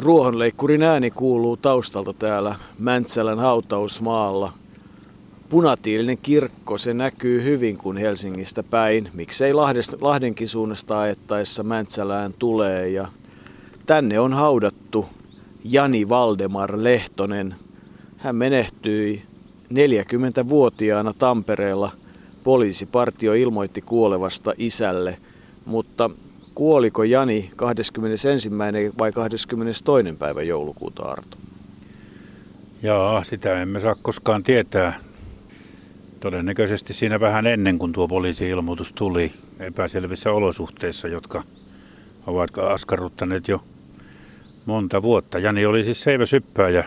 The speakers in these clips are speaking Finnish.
Ruohonleikkurin ääni kuuluu taustalta täällä Mäntsälän hautausmaalla. Punatiilinen kirkko, se näkyy hyvin kun Helsingistä päin. Miksei Lahdenkin suunnasta ajettaessa Mäntsälään tulee. Ja tänne on haudattu Jani Valdemar Lehtonen. Hän menehtyi 40-vuotiaana Tampereella. Poliisipartio ilmoitti kuolevasta isälle, mutta kuoliko Jani 21. vai 22. päivä joulukuuta Arto? Jaa, sitä emme saa koskaan tietää. Todennäköisesti siinä vähän ennen kuin tuo poliisi-ilmoitus tuli epäselvissä olosuhteissa, jotka ovat askarruttaneet jo monta vuotta. Jani oli siis seiväsyppääjä.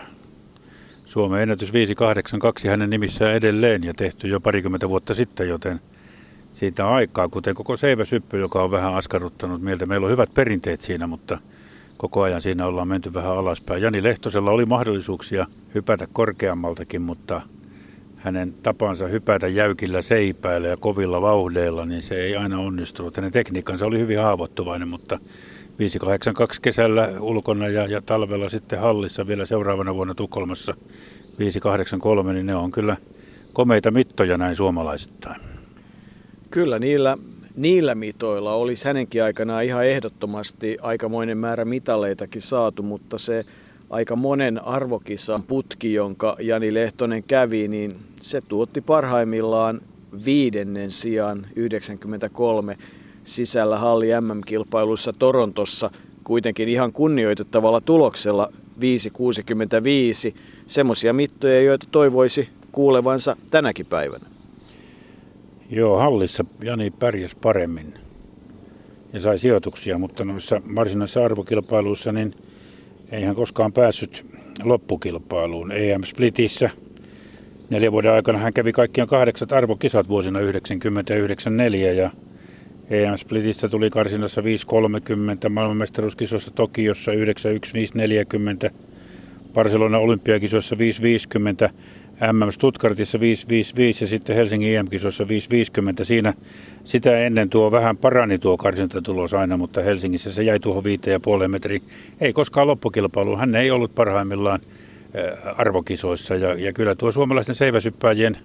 Suomen ennätys 582 hänen nimissään edelleen ja tehty jo parikymmentä vuotta sitten, joten – siitä aikaa, kuten koko seiväsyppy, joka on vähän askarruttanut mieltä. Meillä on hyvät perinteet siinä, mutta koko ajan siinä ollaan menty vähän alaspäin. Jani Lehtosella oli mahdollisuuksia hypätä korkeammaltakin, mutta hänen tapansa hypätä jäykillä seipäillä ja kovilla vauhdeilla, niin se ei aina onnistunut. Hänen tekniikkansa oli hyvin haavoittuvainen, mutta 582 kesällä ulkona ja, ja talvella sitten hallissa vielä seuraavana vuonna Tukholmassa 583, niin ne on kyllä komeita mittoja näin suomalaisittain. Kyllä niillä, niillä mitoilla olisi hänenkin aikanaan ihan ehdottomasti aikamoinen määrä mitaleitakin saatu, mutta se aika monen arvokisan putki, jonka Jani Lehtonen kävi, niin se tuotti parhaimmillaan viidennen sijaan 93 sisällä halli MM-kilpailussa Torontossa kuitenkin ihan kunnioitettavalla tuloksella 5,65. Semmoisia mittoja, joita toivoisi kuulevansa tänäkin päivänä. Joo, hallissa Jani pärjäs paremmin ja sai sijoituksia, mutta noissa varsinaisissa arvokilpailuissa niin ei hän koskaan päässyt loppukilpailuun. EM-splitissä neljän vuoden aikana hän kävi kaikkiaan kahdeksat arvokisat vuosina 1994 ja EM-splitistä tuli karsinassa 5.30, maailmanmestaruuskisoissa Tokiossa 9.1.5.40, Barcelona olympiakisoissa 5.50, MM Stuttgartissa 555 ja sitten Helsingin EM-kisoissa 550. Siinä sitä ennen tuo vähän parani tuo karsintatulos aina, mutta Helsingissä se jäi tuohon 5,5 metriin. Ei koskaan loppukilpailu. Hän ei ollut parhaimmillaan äh, arvokisoissa ja, ja kyllä tuo suomalaisten seiväsyppääjien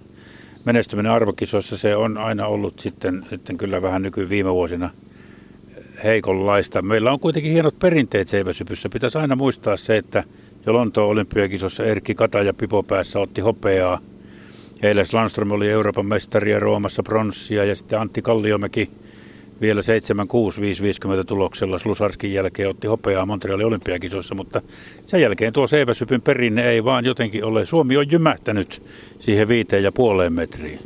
menestyminen arvokisoissa se on aina ollut sitten, sitten kyllä vähän nyky viime vuosina äh, heikonlaista. Meillä on kuitenkin hienot perinteet seiväsypyssä. Pitäisi aina muistaa se, että jo Lontoon olympiakisossa Erkki Kata ja Pipo päässä otti hopeaa. Eiles Landström oli Euroopan mestari ja Roomassa pronssia ja sitten Antti Kalliomäki vielä 7-6-5-50 tuloksella Slusarskin jälkeen otti hopeaa Montrealin olympiakisoissa, mutta sen jälkeen tuo seiväsypyn perinne ei vaan jotenkin ole. Suomi on jymähtänyt siihen viiteen ja puoleen metriin.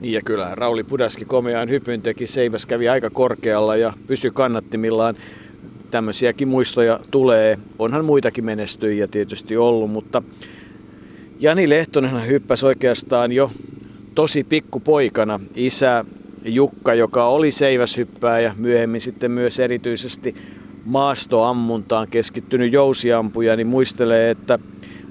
Niin ja kyllähän Rauli Pudaski komeaan hypyn teki, seiväs kävi aika korkealla ja pysyi kannattimillaan tämmöisiäkin muistoja tulee. Onhan muitakin menestyjiä tietysti ollut, mutta Jani Lehtonen hyppäsi oikeastaan jo tosi pikkupoikana. Isä Jukka, joka oli seiväshyppää ja myöhemmin sitten myös erityisesti maastoammuntaan keskittynyt jousiampuja, niin muistelee, että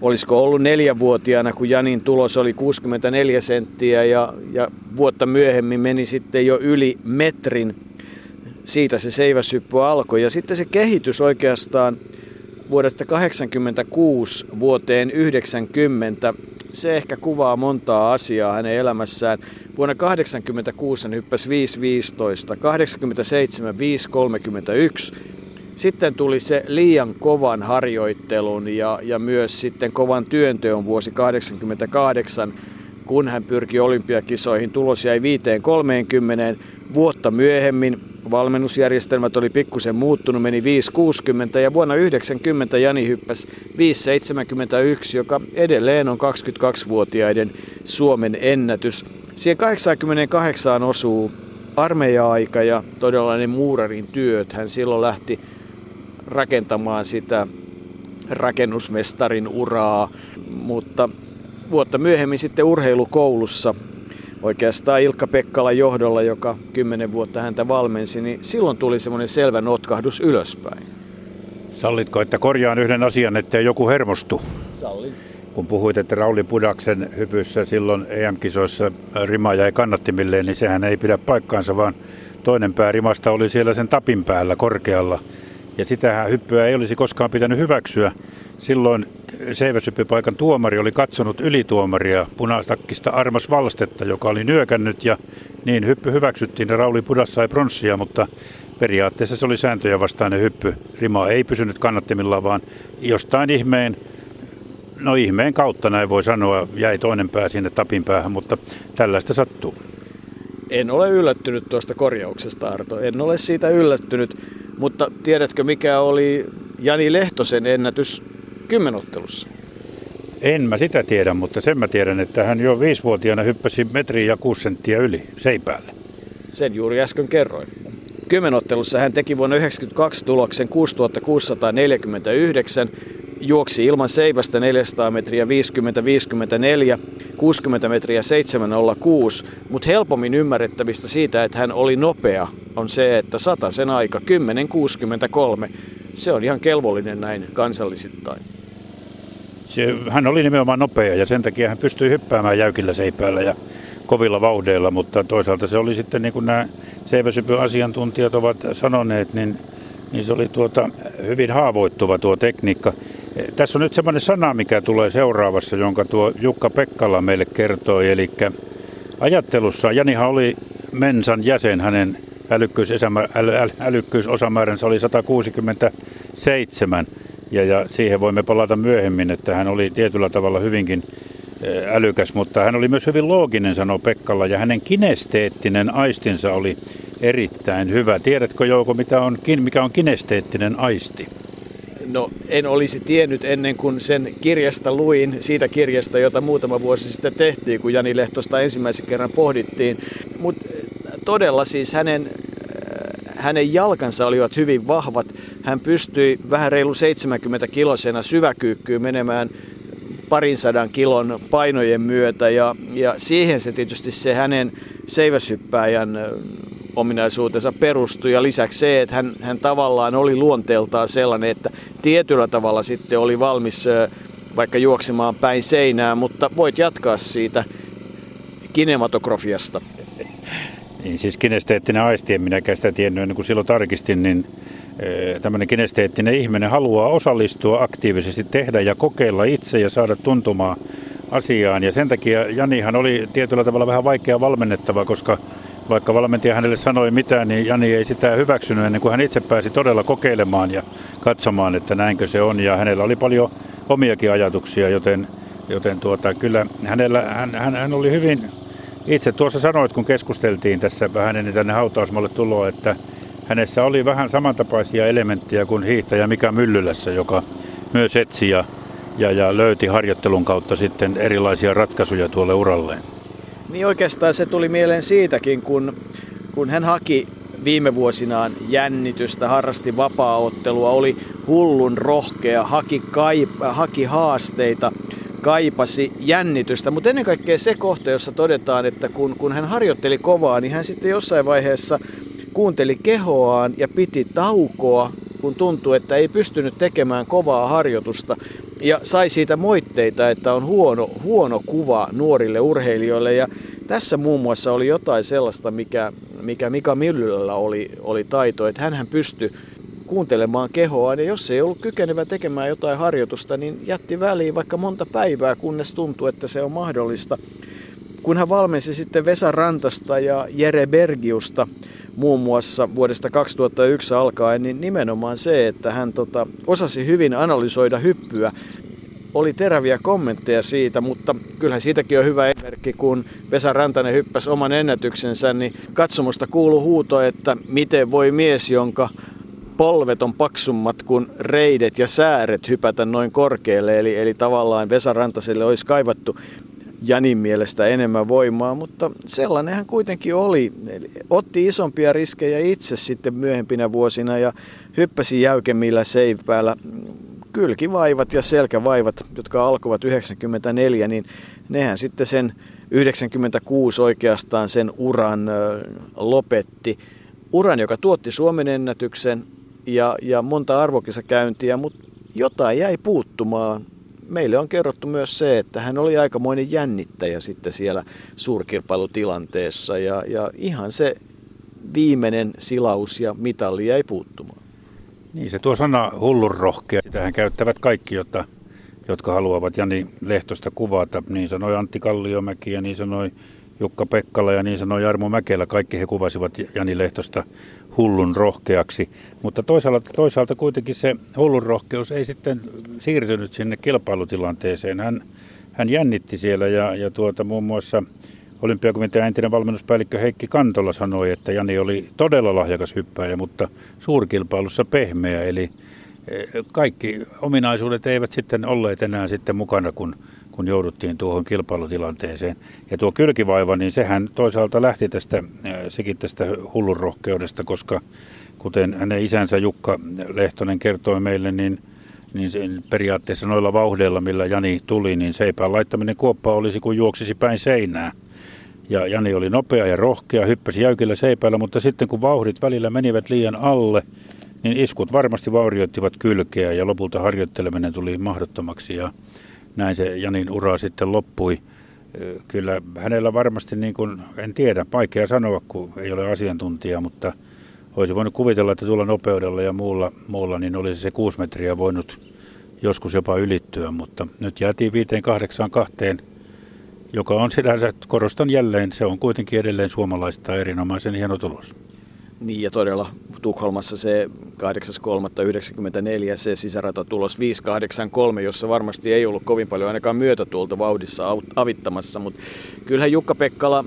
olisiko ollut neljävuotiaana, kun Janin tulos oli 64 senttiä ja, ja vuotta myöhemmin meni sitten jo yli metrin siitä se seiväshyppy alkoi. Ja sitten se kehitys oikeastaan vuodesta 86 vuoteen 90, se ehkä kuvaa montaa asiaa hänen elämässään. Vuonna 86 hän hyppäsi 5.15, 87 5.31. Sitten tuli se liian kovan harjoittelun ja, ja myös sitten kovan työnteon vuosi 88, kun hän pyrki olympiakisoihin. Tulos jäi 5.30. Vuotta myöhemmin valmennusjärjestelmät oli pikkusen muuttunut, meni 5.60 ja vuonna 90 Jani hyppäsi 5.71, joka edelleen on 22-vuotiaiden Suomen ennätys. Siihen 88 osuu armeija-aika ja todella ne muurarin työt. Hän silloin lähti rakentamaan sitä rakennusmestarin uraa, mutta vuotta myöhemmin sitten urheilukoulussa oikeastaan Ilkka Pekkala johdolla, joka kymmenen vuotta häntä valmensi, niin silloin tuli semmoinen selvä notkahdus ylöspäin. Sallitko, että korjaan yhden asian, ettei joku hermostu? Sallin. Kun puhuit, että Rauli Pudaksen hypyssä silloin EM-kisoissa rima jäi kannattimilleen, niin sehän ei pidä paikkaansa, vaan toinen pää rimasta oli siellä sen tapin päällä korkealla. Ja sitä hyppyä ei olisi koskaan pitänyt hyväksyä. Silloin seiväsyppypaikan tuomari oli katsonut ylituomaria punastakkista Armas Valstetta, joka oli nyökännyt ja niin hyppy hyväksyttiin ja Rauli Pudas sai pronssia, mutta periaatteessa se oli sääntöjä vastainen hyppy. Rima ei pysynyt kannattimilla, vaan jostain ihmeen, no ihmeen kautta näin voi sanoa, jäi toinen pää sinne tapin päähän, mutta tällaista sattuu. En ole yllättynyt tuosta korjauksesta, Arto. En ole siitä yllättynyt, mutta tiedätkö mikä oli Jani Lehtosen ennätys kymmenottelussa? En mä sitä tiedä, mutta sen mä tiedän, että hän jo viisivuotiaana hyppäsi metriä ja kuusi senttiä yli seipäälle. Sen juuri äsken kerroin. Kymmenottelussa hän teki vuonna 1992 tuloksen 6649, juoksi ilman seivästä 400 metriä 50-54, 60 metriä 706, mutta helpommin ymmärrettävistä siitä, että hän oli nopea, on se, että sen aika 10.63. Se on ihan kelvollinen näin kansallisittain. Se, hän oli nimenomaan nopea ja sen takia hän pystyi hyppäämään jäykillä seipäällä ja kovilla vauhdeilla, mutta toisaalta se oli sitten niin kuin nämä seiväsypy-asiantuntijat ovat sanoneet, niin, niin se oli tuota hyvin haavoittuva tuo tekniikka. Tässä on nyt semmoinen sana, mikä tulee seuraavassa, jonka tuo Jukka Pekkala meille kertoi, eli ajattelussa Janihan oli Mensan jäsen, hänen älykkyys, äly, äly, älykkyysosamääränsä oli 167, ja, ja siihen voimme palata myöhemmin, että hän oli tietyllä tavalla hyvinkin älykäs, mutta hän oli myös hyvin looginen, sanoo Pekkalla, ja hänen kinesteettinen aistinsa oli erittäin hyvä. Tiedätkö Jouko, mitä on, mikä on kinesteettinen aisti? No en olisi tiennyt ennen kuin sen kirjasta luin, siitä kirjasta, jota muutama vuosi sitten tehtiin, kun Jani Lehtosta ensimmäisen kerran pohdittiin. Mutta todella siis hänen, hänen jalkansa olivat hyvin vahvat. Hän pystyi vähän reilu 70 kilosena syväkyykkyyn menemään parin sadan kilon painojen myötä ja, ja siihen se tietysti se hänen seiväshyppääjän ominaisuutensa perustui ja lisäksi se, että hän, hän tavallaan oli luonteeltaan sellainen, että tietyllä tavalla sitten oli valmis vaikka juoksemaan päin seinää, mutta voit jatkaa siitä kinematografiasta. Niin siis kinesteettinen aisti, en minäkään sitä tiennyt ennen kuin silloin tarkistin, niin tämmöinen kinesteettinen ihminen haluaa osallistua aktiivisesti, tehdä ja kokeilla itse ja saada tuntumaan asiaan. Ja sen takia Janihan oli tietyllä tavalla vähän vaikea valmennettava, koska vaikka valmentaja hänelle sanoi mitään, niin Jani ei sitä hyväksynyt ennen kuin hän itse pääsi todella kokeilemaan ja katsomaan, että näinkö se on. Ja hänellä oli paljon omiakin ajatuksia, joten, joten tuota, kyllä hänellä, hän, hän, hän oli hyvin, itse tuossa sanoit, kun keskusteltiin tässä vähän ennen tänne hautausmalle tuloa, että hänessä oli vähän samantapaisia elementtejä kuin hiihtäjä Mika Myllylässä, joka myös etsi ja, ja, ja löyti harjoittelun kautta sitten erilaisia ratkaisuja tuolle uralleen. Niin oikeastaan se tuli mieleen siitäkin, kun, kun hän haki viime vuosinaan jännitystä, harrasti vapaaottelua, oli hullun rohkea, haki, kaipa, haki haasteita, kaipasi jännitystä. Mutta ennen kaikkea se kohta, jossa todetaan, että kun, kun hän harjoitteli kovaa, niin hän sitten jossain vaiheessa kuunteli kehoaan ja piti taukoa, kun tuntui, että ei pystynyt tekemään kovaa harjoitusta. Ja sai siitä moitteita, että on huono, huono kuva nuorille urheilijoille. Ja tässä muun muassa oli jotain sellaista, mikä, mikä Mika Myllylällä oli, oli taito, että hän pystyi kuuntelemaan kehoaan, ja jos ei ollut kykenevä tekemään jotain harjoitusta, niin jätti väliin vaikka monta päivää, kunnes tuntui, että se on mahdollista. Kun hän valmensi sitten Vesa Rantasta ja Jere Bergiusta muun muassa vuodesta 2001 alkaen, niin nimenomaan se, että hän tota, osasi hyvin analysoida hyppyä, oli teräviä kommentteja siitä, mutta kyllähän siitäkin on hyvä esimerkki, kun Vesa Rantanen hyppäsi oman ennätyksensä, niin katsomusta kuuluu huuto, että miten voi mies, jonka polvet on paksummat kuin reidet ja sääret hypätä noin korkealle. Eli, eli tavallaan Vesa Rantaselle olisi kaivattu Janin mielestä enemmän voimaa, mutta sellainen hän kuitenkin oli. Eli otti isompia riskejä itse sitten myöhempinä vuosina ja hyppäsi jäykemmillä seipäällä. Kylkivaivat ja selkävaivat, jotka alkoivat 94, niin nehän sitten sen 96 oikeastaan sen uran lopetti. Uran, joka tuotti Suomen ennätyksen ja, ja monta arvokisakäyntiä, mutta jotain jäi puuttumaan meille on kerrottu myös se, että hän oli aikamoinen jännittäjä sitten siellä suurkilpailutilanteessa ja, ja ihan se viimeinen silaus ja mitalli jäi puuttumaan. Niin se tuo sana hullun rohkea. Sitähän käyttävät kaikki, jotta, jotka haluavat Jani Lehtosta kuvata. Niin sanoi Antti Kalliomäki ja niin sanoi Jukka Pekkala ja niin sanoi Jarmo Mäkelä. Kaikki he kuvasivat Jani Lehtosta hullun rohkeaksi. Mutta toisaalta, toisaalta kuitenkin se hullun rohkeus ei sitten siirtynyt sinne kilpailutilanteeseen. Hän, hän jännitti siellä ja, ja tuota, muun muassa olympiakomitean entinen valmennuspäällikkö Heikki Kantola sanoi, että Jani oli todella lahjakas hyppääjä, mutta suurkilpailussa pehmeä. Eli eh, kaikki ominaisuudet eivät sitten olleet enää sitten mukana, kun, kun jouduttiin tuohon kilpailutilanteeseen. Ja tuo kylkivaiva, niin sehän toisaalta lähti tästä, sekin tästä hullun rohkeudesta, koska kuten hänen isänsä Jukka Lehtonen kertoi meille, niin niin sen periaatteessa noilla vauhdeilla, millä Jani tuli, niin seipään laittaminen kuoppa olisi kuin juoksisi päin seinää. Ja Jani oli nopea ja rohkea, hyppäsi jäykillä seipäillä, mutta sitten kun vauhdit välillä menivät liian alle, niin iskut varmasti vaurioittivat kylkeä ja lopulta harjoitteleminen tuli mahdottomaksi ja näin se Janin ura sitten loppui. Kyllä hänellä varmasti, niin kuin, en tiedä, vaikea sanoa, kun ei ole asiantuntija, mutta olisi voinut kuvitella, että tuolla nopeudella ja muulla, muulla niin olisi se kuusi metriä voinut joskus jopa ylittyä, mutta nyt jäätiin 5 8 kahteen joka on sinänsä, korostan jälleen, se on kuitenkin edelleen suomalaista erinomaisen hieno tulos. Niin ja todella Tukholmassa se 8.3.94 se sisärata-tulos 5.83, jossa varmasti ei ollut kovin paljon ainakaan myötätuolta vauhdissa avittamassa, mutta kyllähän Jukka-Pekkala,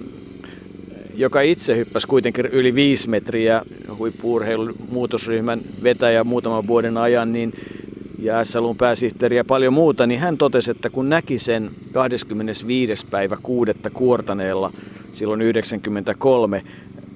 joka itse hyppäsi kuitenkin yli 5 metriä huippuurheilun muutosryhmän vetäjä muutaman vuoden ajan, niin ja SLUn pääsihteeri ja paljon muuta, niin hän totesi, että kun näki sen 25. päivä kuudetta kuortaneella silloin 93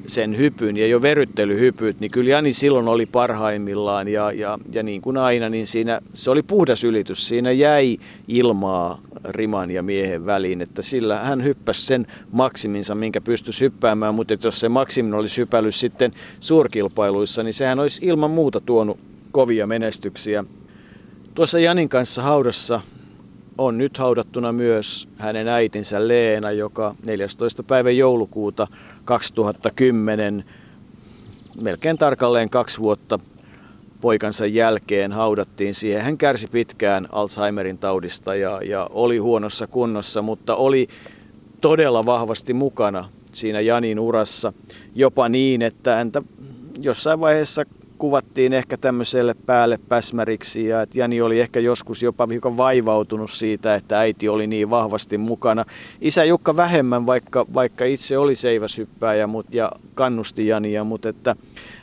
sen hypyn ja jo veryttelyhypyt, niin kyllä Jani silloin oli parhaimmillaan ja, ja, ja niin kuin aina, niin siinä se oli puhdas ylitys. Siinä jäi ilmaa riman ja miehen väliin, että sillä hän hyppäsi sen maksiminsa, minkä pystyisi hyppäämään, mutta jos se maksimin olisi hypällyt sitten suurkilpailuissa, niin sehän olisi ilman muuta tuonut kovia menestyksiä Tuossa Janin kanssa haudassa on nyt haudattuna myös hänen äitinsä Leena, joka 14. päivä joulukuuta 2010, melkein tarkalleen kaksi vuotta poikansa jälkeen haudattiin siihen. Hän kärsi pitkään Alzheimerin taudista ja, ja oli huonossa kunnossa, mutta oli todella vahvasti mukana siinä Janin urassa. Jopa niin, että häntä jossain vaiheessa kuvattiin ehkä tämmöiselle päälle päsmäriksi ja että Jani oli ehkä joskus jopa hiukan vaivautunut siitä, että äiti oli niin vahvasti mukana. Isä Jukka vähemmän, vaikka, vaikka itse oli seiväshyppääjä mut, ja kannusti Jania, mutta että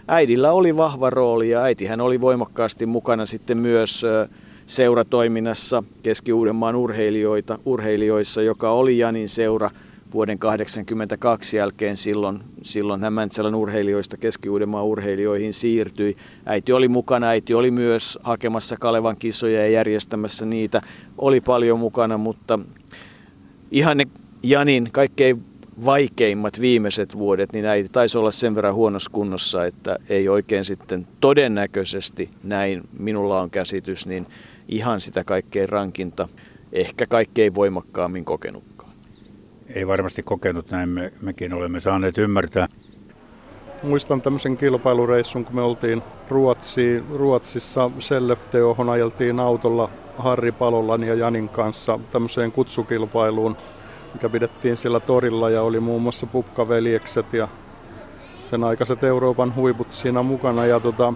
äidillä oli vahva rooli ja äitihän oli voimakkaasti mukana sitten myös seuratoiminnassa Keski-Uudenmaan urheilijoita, urheilijoissa, joka oli Janin seura – vuoden 1982 jälkeen silloin, silloin hän Mäntsälän urheilijoista Keski-Uudenmaan urheilijoihin siirtyi. Äiti oli mukana, äiti oli myös hakemassa Kalevan kisoja ja järjestämässä niitä. Oli paljon mukana, mutta ihan ne Janin kaikkein vaikeimmat viimeiset vuodet, niin äiti taisi olla sen verran huonossa kunnossa, että ei oikein sitten todennäköisesti näin, minulla on käsitys, niin ihan sitä kaikkein rankinta, ehkä kaikkein voimakkaammin kokenut ei varmasti kokenut näin, me, mekin olemme saaneet ymmärtää. Muistan tämmöisen kilpailureissun, kun me oltiin Ruotsiin, Ruotsissa Sellefteohon ajeltiin autolla Harri Palolan ja Janin kanssa tämmöiseen kutsukilpailuun, mikä pidettiin siellä torilla ja oli muun muassa Pupkaveljekset ja sen aikaiset Euroopan huiput siinä mukana. Ja tota,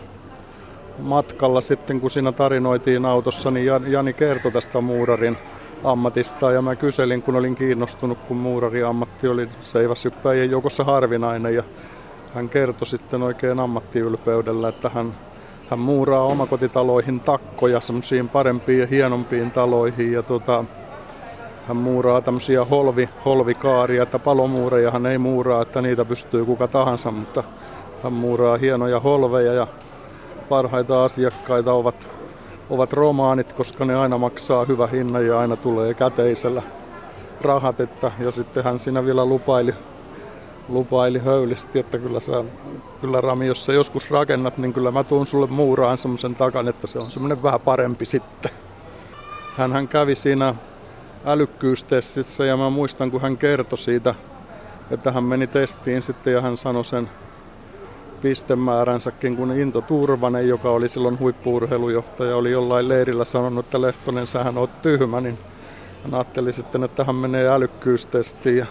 matkalla sitten, kun siinä tarinoitiin autossa, niin Jani kertoi tästä muurarin ammatista. Ja mä kyselin, kun olin kiinnostunut, kun muurari-ammatti oli seiväsyppäjien joukossa harvinainen. Ja hän kertoi sitten oikein ammattiylpeydellä, että hän, hän muuraa omakotitaloihin takkoja semmoisiin parempiin ja hienompiin taloihin. Ja tota, hän muuraa tämmöisiä holvi, holvikaaria, että palomuureja hän ei muuraa, että niitä pystyy kuka tahansa, mutta hän muuraa hienoja holveja ja parhaita asiakkaita ovat ovat romaanit, koska ne aina maksaa hyvä hinnan ja aina tulee käteisellä rahat. Että, ja sitten hän siinä vielä lupaili, lupaili höylisti, että kyllä, sä, kyllä Rami, jos sä joskus rakennat, niin kyllä mä tuun sulle muuraan semmoisen takan, että se on semmoinen vähän parempi sitten. Hän, hän kävi siinä älykkyystestissä ja mä muistan, kun hän kertoi siitä, että hän meni testiin sitten ja hän sanoi sen pistemääränsäkin, kun Into Turvanen, joka oli silloin huippuurheilujohtaja, oli jollain leirillä sanonut, että Lehtonen, sähän oot tyhmä, niin hän ajatteli sitten, että hän menee älykkyystestiin ja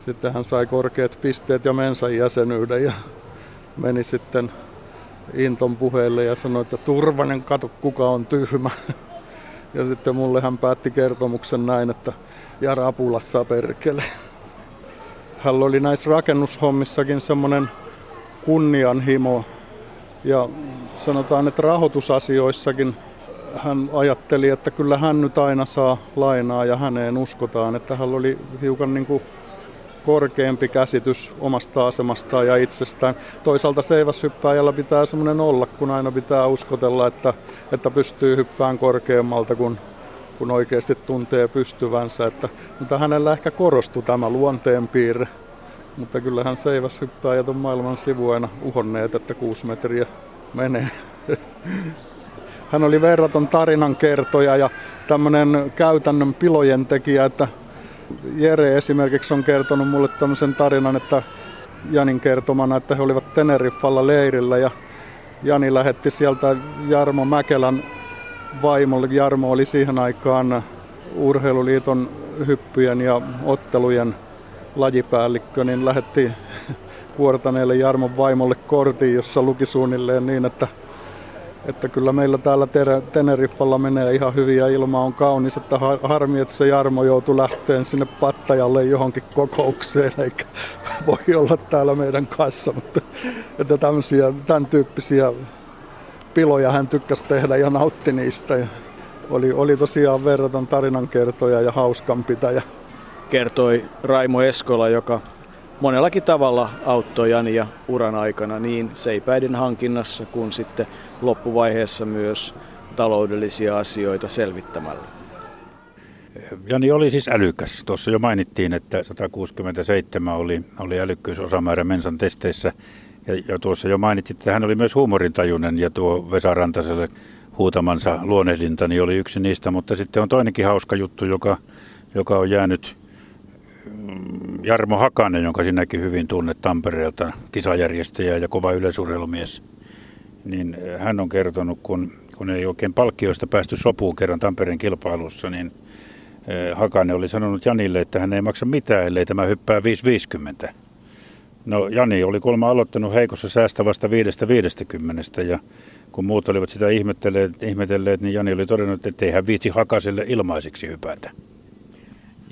sitten hän sai korkeat pisteet ja mensan jäsenyyden ja meni sitten Inton puheelle ja sanoi, että Turvanen, kato kuka on tyhmä. Ja sitten mulle hän päätti kertomuksen näin, että Jara Apulassa perkele. Hän oli näissä rakennushommissakin semmoinen kunnianhimo ja sanotaan, että rahoitusasioissakin hän ajatteli, että kyllä hän nyt aina saa lainaa ja häneen uskotaan, että hän oli hiukan niin kuin korkeampi käsitys omasta asemastaan ja itsestään. Toisaalta seiväshyppääjällä pitää semmoinen olla, kun aina pitää uskotella, että, että pystyy hyppään korkeammalta kuin kun oikeasti tuntee pystyvänsä. Että, mutta hänellä ehkä korostui tämä luonteenpiirre. Mutta kyllähän seiväshyppääjät on maailman sivuina uhonneet, että kuusi metriä menee. Hän oli verraton tarinan kertoja ja tämmöinen käytännön pilojen tekijä, että Jere esimerkiksi on kertonut mulle tämmöisen tarinan, että Janin kertomana, että he olivat Teneriffalla leirillä ja Jani lähetti sieltä Jarmo Mäkelän vaimolle. Jarmo oli siihen aikaan urheiluliiton hyppyjen ja ottelujen lajipäällikkö, niin lähetti kuortaneelle Jarmon vaimolle kortin, jossa luki suunnilleen niin, että että kyllä meillä täällä Teneriffalla menee ihan hyvin ja ilma on kaunis, että harmi, että se Jarmo joutui lähteen sinne Pattajalle johonkin kokoukseen, eikä voi olla täällä meidän kanssa, mutta että tämmöisiä, tämän tyyppisiä piloja hän tykkäsi tehdä ja nautti niistä. Ja oli, oli tosiaan verraton tarinankertoja ja hauskanpitäjä. Kertoi Raimo Eskola, joka monellakin tavalla auttoi Jania uran aikana niin seipäiden hankinnassa kuin sitten loppuvaiheessa myös taloudellisia asioita selvittämällä. Jani oli siis älykäs. Tuossa jo mainittiin, että 167 oli, oli älykkyysosamäärä Mensan testeissä. Ja, ja tuossa jo mainitsit, että hän oli myös huumorintajuinen ja tuo Vesa Rantaselle huutamansa luonehdinta niin oli yksi niistä. Mutta sitten on toinenkin hauska juttu, joka, joka on jäänyt Jarmo Hakanen, jonka sinäkin hyvin tunnet Tampereelta, kisajärjestäjä ja kova yleisurheilumies niin eh, hän on kertonut, kun, kun ei oikein palkkioista päästy sopuun kerran Tampereen kilpailussa, niin eh, Hakanen oli sanonut Janille, että hän ei maksa mitään, ellei tämä hyppää 5,50. No Jani oli kolma aloittanut heikossa säästävästä 5,50 ja kun muut olivat sitä ihmetelleet, ihmetelleet, niin Jani oli todennut, että ei hän viitsi Hakaselle ilmaiseksi hypätä.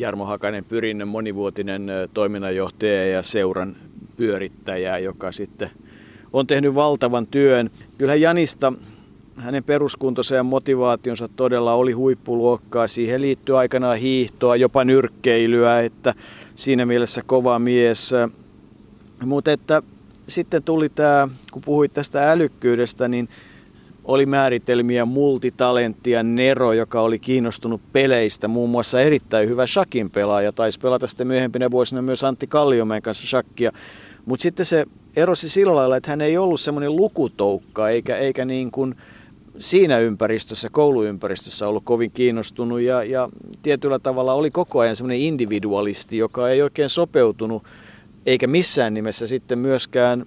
Jarmo Hakanen Pyrinnön monivuotinen toiminnanjohtaja ja seuran pyörittäjä, joka sitten – on tehnyt valtavan työn. Kyllä Janista hänen peruskuntonsa ja motivaationsa todella oli huippuluokkaa. Siihen liittyy aikanaan hiihtoa, jopa nyrkkeilyä, että siinä mielessä kova mies. Mutta että sitten tuli tämä, kun puhuit tästä älykkyydestä, niin oli määritelmiä multitalentia Nero, joka oli kiinnostunut peleistä, muun muassa erittäin hyvä shakin pelaaja, taisi pelata sitten myöhempinä vuosina myös Antti Kalliomäen kanssa shakkia. Mutta sitten se erosi sillä lailla, että hän ei ollut semmoinen lukutoukka eikä, eikä niin kuin siinä ympäristössä, kouluympäristössä ollut kovin kiinnostunut ja, ja tietyllä tavalla oli koko ajan semmoinen individualisti, joka ei oikein sopeutunut eikä missään nimessä sitten myöskään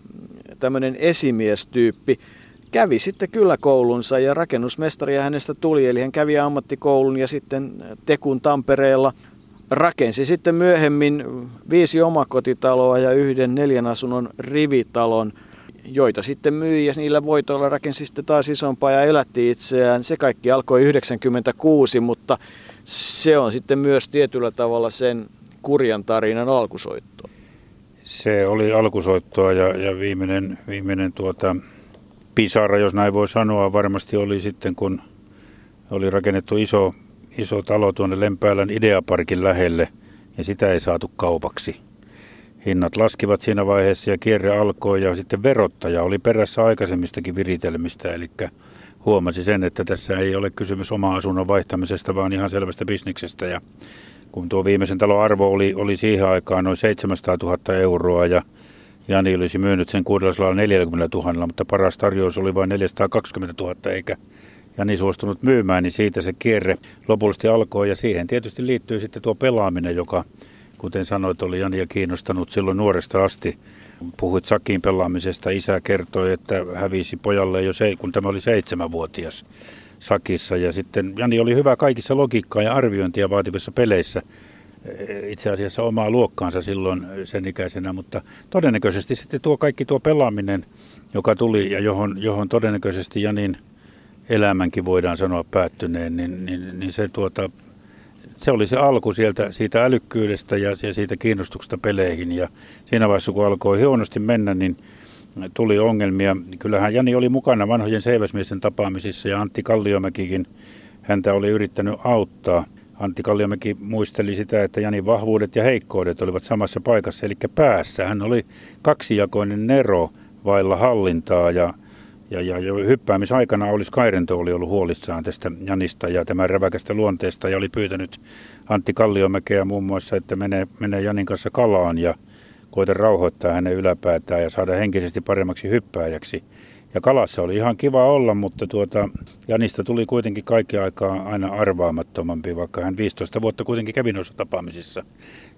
tämmöinen esimiestyyppi. Kävi sitten kyllä koulunsa ja rakennusmestaria hänestä tuli, eli hän kävi ammattikoulun ja sitten Tekun Tampereella rakensi sitten myöhemmin viisi omakotitaloa ja yhden neljän asunnon rivitalon, joita sitten myi ja niillä voitoilla rakensi sitten taas isompaa ja elätti itseään. Se kaikki alkoi 96, mutta se on sitten myös tietyllä tavalla sen kurjan tarinan alkusoitto. Se oli alkusoittoa ja, ja viimeinen, viimeinen tuota, pisara, jos näin voi sanoa, varmasti oli sitten, kun oli rakennettu iso iso talo tuonne Lempäälän Ideaparkin lähelle ja sitä ei saatu kaupaksi. Hinnat laskivat siinä vaiheessa ja kierre alkoi ja sitten verottaja oli perässä aikaisemmistakin viritelmistä, eli huomasi sen, että tässä ei ole kysymys oma asunnon vaihtamisesta, vaan ihan selvästä bisniksestä. Ja kun tuo viimeisen talon arvo oli, oli siihen aikaan noin 700 000 euroa ja Jani olisi myynyt sen 640 000, mutta paras tarjous oli vain 420 000 eikä ja niin suostunut myymään, niin siitä se kierre lopullisesti alkoi. Ja siihen tietysti liittyy sitten tuo pelaaminen, joka, kuten sanoit, oli Jania kiinnostanut silloin nuoresta asti. Puhuit sakkiin pelaamisesta. Isä kertoi, että hävisi pojalle jo se, kun tämä oli seitsemänvuotias sakissa. Ja sitten Jani oli hyvä kaikissa logiikkaa ja arviointia vaativissa peleissä itse asiassa omaa luokkaansa silloin sen ikäisenä, mutta todennäköisesti sitten tuo kaikki tuo pelaaminen, joka tuli ja johon, johon todennäköisesti Janin elämänkin voidaan sanoa päättyneen, niin, niin, niin se, tuota, se oli se alku sieltä, siitä älykkyydestä ja, siitä kiinnostuksesta peleihin. Ja siinä vaiheessa, kun alkoi huonosti mennä, niin tuli ongelmia. Kyllähän Jani oli mukana vanhojen seiväsmiesten tapaamisissa ja Antti Kalliomäkikin häntä oli yrittänyt auttaa. Antti Kalliomäki muisteli sitä, että Janin vahvuudet ja heikkoudet olivat samassa paikassa, eli päässä. Hän oli kaksijakoinen nero vailla hallintaa ja, ja, ja jo hyppäämisaikana olisi Kairento oli ollut huolissaan tästä Janista ja tämän räväkästä luonteesta ja oli pyytänyt Antti Kalliomäkeä muun muassa, että menee, menee Janin kanssa kalaan ja koita rauhoittaa hänen yläpäätään ja saada henkisesti paremmaksi hyppääjäksi. Ja kalassa oli ihan kiva olla, mutta tuota, Janista tuli kuitenkin kaikki aikaa aina arvaamattomampi, vaikka hän 15 vuotta kuitenkin kävi noissa tapaamisissa.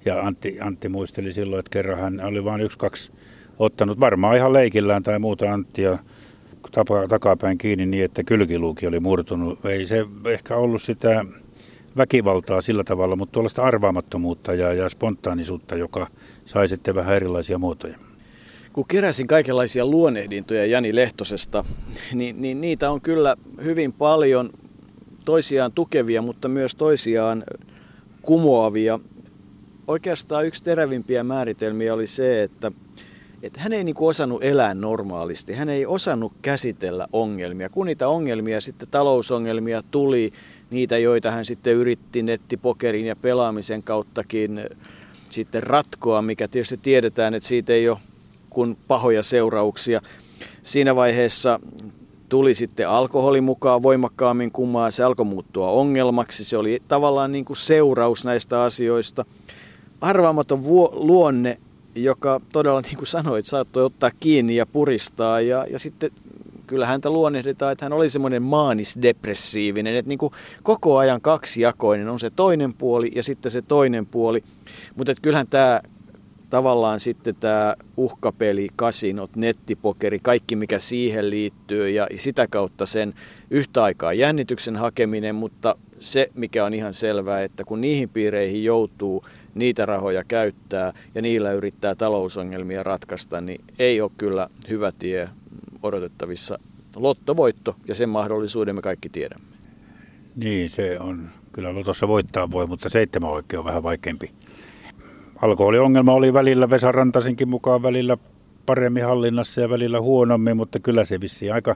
Ja Antti, Antti muisteli silloin, että kerran hän oli vain yksi, kaksi ottanut varmaan ihan leikillään tai muuta Anttia tapa, takapäin kiinni niin, että kylkiluuki oli murtunut. Ei se ehkä ollut sitä väkivaltaa sillä tavalla, mutta tuollaista arvaamattomuutta ja, ja spontaanisuutta, joka sai sitten vähän erilaisia muotoja kun keräsin kaikenlaisia luonehdintoja Jani Lehtosesta, niin, niin niitä on kyllä hyvin paljon toisiaan tukevia, mutta myös toisiaan kumoavia. Oikeastaan yksi terävimpiä määritelmiä oli se, että, että hän ei niin kuin osannut elää normaalisti. Hän ei osannut käsitellä ongelmia. Kun niitä ongelmia, sitten talousongelmia tuli, niitä joita hän sitten yritti nettipokerin ja pelaamisen kauttakin sitten ratkoa, mikä tietysti tiedetään, että siitä ei ole kuin pahoja seurauksia. Siinä vaiheessa tuli sitten alkoholi mukaan voimakkaammin kummaa, se alkoi muuttua ongelmaksi, se oli tavallaan niin kuin seuraus näistä asioista. Arvaamaton vuo, luonne, joka todella niin kuin sanoit, saattoi ottaa kiinni ja puristaa ja, ja sitten kyllä häntä luonnehditaan, että hän oli semmoinen maanisdepressiivinen, että niin kuin koko ajan kaksijakoinen on se toinen puoli ja sitten se toinen puoli. Mutta kyllähän tämä tavallaan sitten tämä uhkapeli, kasinot, nettipokeri, kaikki mikä siihen liittyy ja sitä kautta sen yhtä aikaa jännityksen hakeminen, mutta se mikä on ihan selvää, että kun niihin piireihin joutuu niitä rahoja käyttää ja niillä yrittää talousongelmia ratkaista, niin ei ole kyllä hyvä tie odotettavissa. Lottovoitto ja sen mahdollisuuden me kaikki tiedämme. Niin, se on. Kyllä lotossa voittaa voi, mutta seitsemän oikein on vähän vaikeampi alkoholiongelma oli välillä Vesa Rantasinkin mukaan välillä paremmin hallinnassa ja välillä huonommin, mutta kyllä se vissiin aika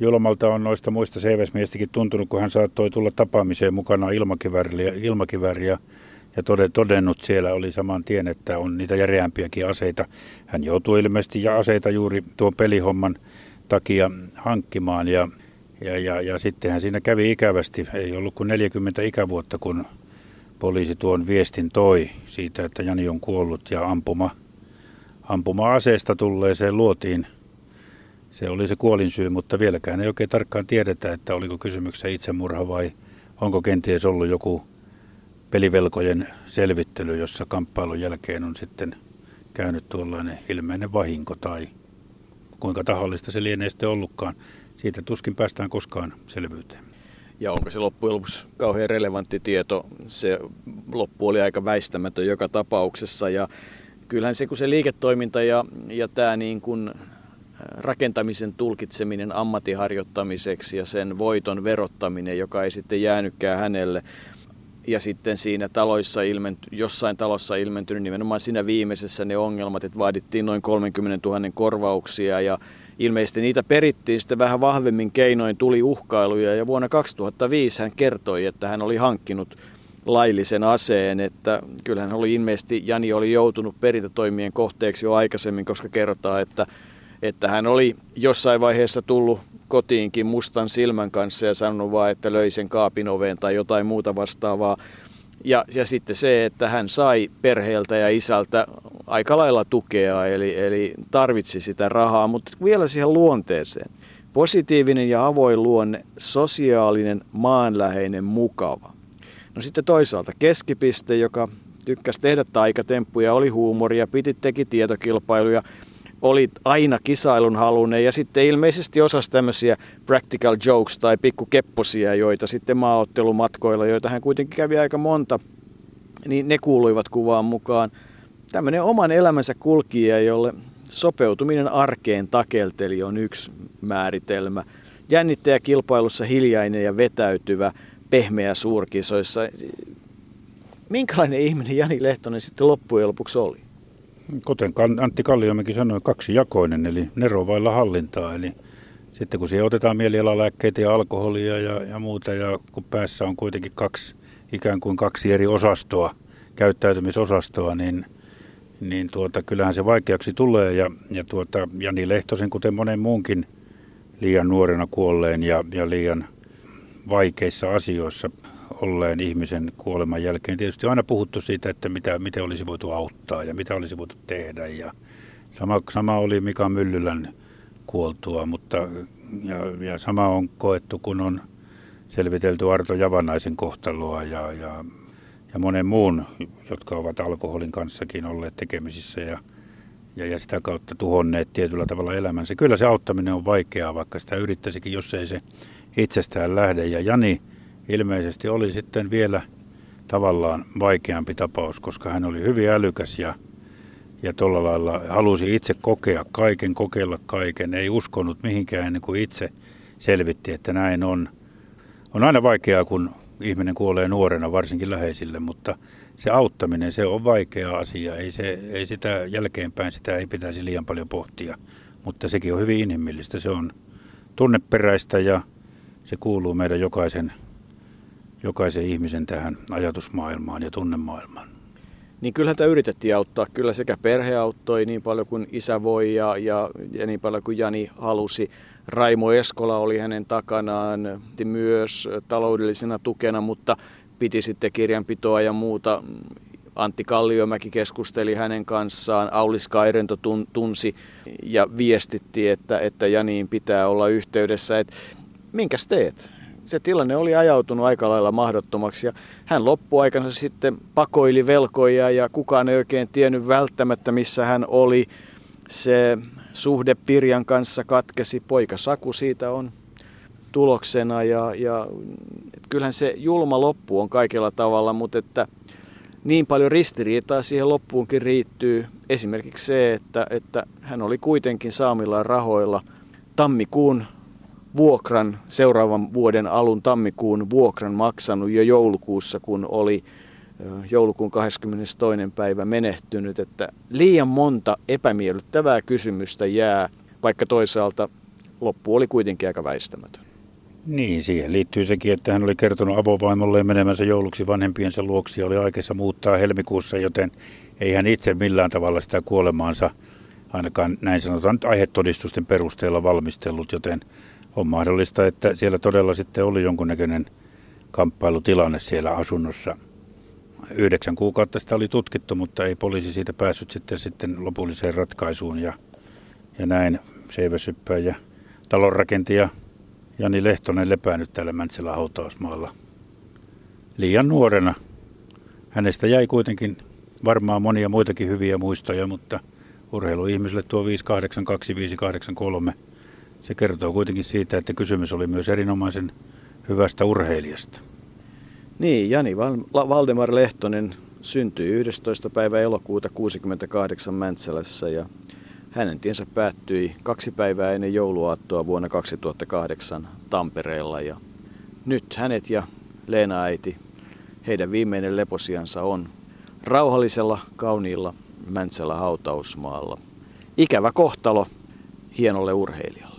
julmalta on noista muista CVS-miestäkin tuntunut, kun hän saattoi tulla tapaamiseen mukana ilmakivääriä, ilmakivääriä ja todennut siellä oli saman tien, että on niitä järeämpiäkin aseita. Hän joutui ilmeisesti ja aseita juuri tuon pelihomman takia hankkimaan ja, ja, ja, ja sittenhän siinä kävi ikävästi. Ei ollut kuin 40 ikävuotta, kun poliisi tuon viestin toi siitä, että Jani on kuollut ja ampuma, ampuma-aseesta tulleeseen luotiin. Se oli se kuolinsyy, mutta vieläkään ei oikein tarkkaan tiedetä, että oliko kysymyksessä itsemurha vai onko kenties ollut joku pelivelkojen selvittely, jossa kamppailun jälkeen on sitten käynyt tuollainen ilmeinen vahinko tai kuinka tahallista se lienee sitten ollutkaan. Siitä tuskin päästään koskaan selvyyteen. Ja onko se loppujen lopuksi kauhean relevantti tieto, se loppu oli aika väistämätön joka tapauksessa. Ja kyllähän se, kun se liiketoiminta ja, ja tämä niin kuin rakentamisen tulkitseminen ammattiharjoittamiseksi ja sen voiton verottaminen, joka ei sitten jäänytkään hänelle, ja sitten siinä taloissa ilmenty, jossain talossa ilmentynyt nimenomaan siinä viimeisessä ne ongelmat, että vaadittiin noin 30 000 korvauksia ja ilmeisesti niitä perittiin sitten vähän vahvemmin keinoin, tuli uhkailuja ja vuonna 2005 hän kertoi, että hän oli hankkinut laillisen aseen, että kyllähän oli ilmeisesti, Jani oli joutunut perintätoimien kohteeksi jo aikaisemmin, koska kerrotaan, että, että hän oli jossain vaiheessa tullut kotiinkin mustan silmän kanssa ja sanonut vaan, että löi sen kaapin oveen tai jotain muuta vastaavaa. Ja, ja sitten se, että hän sai perheeltä ja isältä aika lailla tukea, eli, eli tarvitsi sitä rahaa, mutta vielä siihen luonteeseen. Positiivinen ja avoin luonne, sosiaalinen, maanläheinen, mukava. No sitten toisaalta keskipiste, joka tykkäsi tehdä taikatemppuja, oli huumoria, piti teki tietokilpailuja, oli aina kisailun halunen ja sitten ilmeisesti osasi tämmöisiä practical jokes tai pikkukepposia, joita sitten maaottelumatkoilla, joita hän kuitenkin kävi aika monta, niin ne kuuluivat kuvaan mukaan. Tämmöinen oman elämänsä kulkija, jolle sopeutuminen arkeen takelteli on yksi määritelmä. Jännittäjä kilpailussa hiljainen ja vetäytyvä, pehmeä suurkisoissa. Minkälainen ihminen Jani Lehtonen sitten loppujen lopuksi oli? Kuten Antti Kalliomäki sanoi, kaksijakoinen, eli nero vailla hallintaa. Eli sitten kun siihen otetaan mielialalääkkeitä ja alkoholia ja, ja muuta, ja kun päässä on kuitenkin kaksi, ikään kuin kaksi eri osastoa, käyttäytymisosastoa, niin, niin tuota, kyllähän se vaikeaksi tulee. Ja, ja tuota, Jani Lehtosen, kuten monen muunkin liian nuorena kuolleen ja, ja liian vaikeissa asioissa olleen ihmisen kuoleman jälkeen tietysti on aina puhuttu siitä, että mitä, miten olisi voitu auttaa ja mitä olisi voitu tehdä. Ja sama, sama oli Mika Myllylän kuoltua, mutta ja, ja sama on koettu, kun on selvitelty Arto Javanaisen kohtaloa ja, ja, ja monen muun, jotka ovat alkoholin kanssakin olleet tekemisissä ja, ja, ja sitä kautta tuhonneet tietyllä tavalla elämänsä. Kyllä se auttaminen on vaikeaa, vaikka sitä yrittäisikin, jos ei se itsestään lähde. Ja Jani ilmeisesti oli sitten vielä tavallaan vaikeampi tapaus, koska hän oli hyvin älykäs ja, ja tuolla lailla halusi itse kokea kaiken, kokeilla kaiken, ei uskonut mihinkään ennen kuin itse selvitti, että näin on. On aina vaikeaa, kun ihminen kuolee nuorena, varsinkin läheisille, mutta se auttaminen, se on vaikea asia. Ei, se, ei sitä jälkeenpäin, sitä ei pitäisi liian paljon pohtia, mutta sekin on hyvin inhimillistä. Se on tunneperäistä ja se kuuluu meidän jokaisen jokaisen ihmisen tähän ajatusmaailmaan ja tunnemaailmaan. Niin kyllähän tämä yritettiin auttaa. Kyllä sekä perhe auttoi niin paljon kuin isä voi ja, ja, ja niin paljon kuin Jani halusi. Raimo Eskola oli hänen takanaan myös taloudellisena tukena, mutta piti sitten kirjanpitoa ja muuta. Antti Kalliomäki keskusteli hänen kanssaan, Aulis Kairento tunsi ja viestitti, että, että Janiin pitää olla yhteydessä. Et, minkäs teet? Se tilanne oli ajautunut aika lailla mahdottomaksi ja hän loppuaikansa sitten pakoili velkoja ja kukaan ei oikein tiennyt välttämättä missä hän oli. Se suhde Pirjan kanssa katkesi, poika Saku siitä on tuloksena ja, ja kyllähän se julma loppu on kaikella tavalla, mutta että niin paljon ristiriitaa siihen loppuunkin riittyy. Esimerkiksi se, että, että hän oli kuitenkin saamilla rahoilla tammikuun vuokran seuraavan vuoden alun tammikuun vuokran maksanut jo joulukuussa, kun oli joulukuun 22. päivä menehtynyt, että liian monta epämiellyttävää kysymystä jää, vaikka toisaalta loppu oli kuitenkin aika väistämätön. Niin, siihen liittyy sekin, että hän oli kertonut avovaimolle menemänsä jouluksi vanhempiensa luoksi ja oli aikeissa muuttaa helmikuussa, joten ei hän itse millään tavalla sitä kuolemaansa ainakaan näin sanotaan aihetodistusten perusteella valmistellut, joten on mahdollista, että siellä todella sitten oli jonkunnäköinen kamppailutilanne siellä asunnossa. Yhdeksän kuukautta sitä oli tutkittu, mutta ei poliisi siitä päässyt sitten, sitten lopulliseen ratkaisuun. Ja, ja näin Seiväsyppä ja talonrakentaja Jani Lehtonen lepäänyt täällä Mäntsälän hautausmaalla liian nuorena. Hänestä jäi kuitenkin varmaan monia muitakin hyviä muistoja, mutta urheiluihmisille tuo 582 583 se kertoo kuitenkin siitä, että kysymys oli myös erinomaisen hyvästä urheilijasta. Niin, Jani Valdemar Lehtonen syntyi 11. päivä elokuuta 68 Mäntsälässä ja hänen tiensä päättyi kaksi päivää ennen jouluaattoa vuonna 2008 Tampereella. Ja nyt hänet ja Leena äiti, heidän viimeinen leposiansa on rauhallisella, kauniilla Mäntsälä hautausmaalla. Ikävä kohtalo hienolle urheilijalle.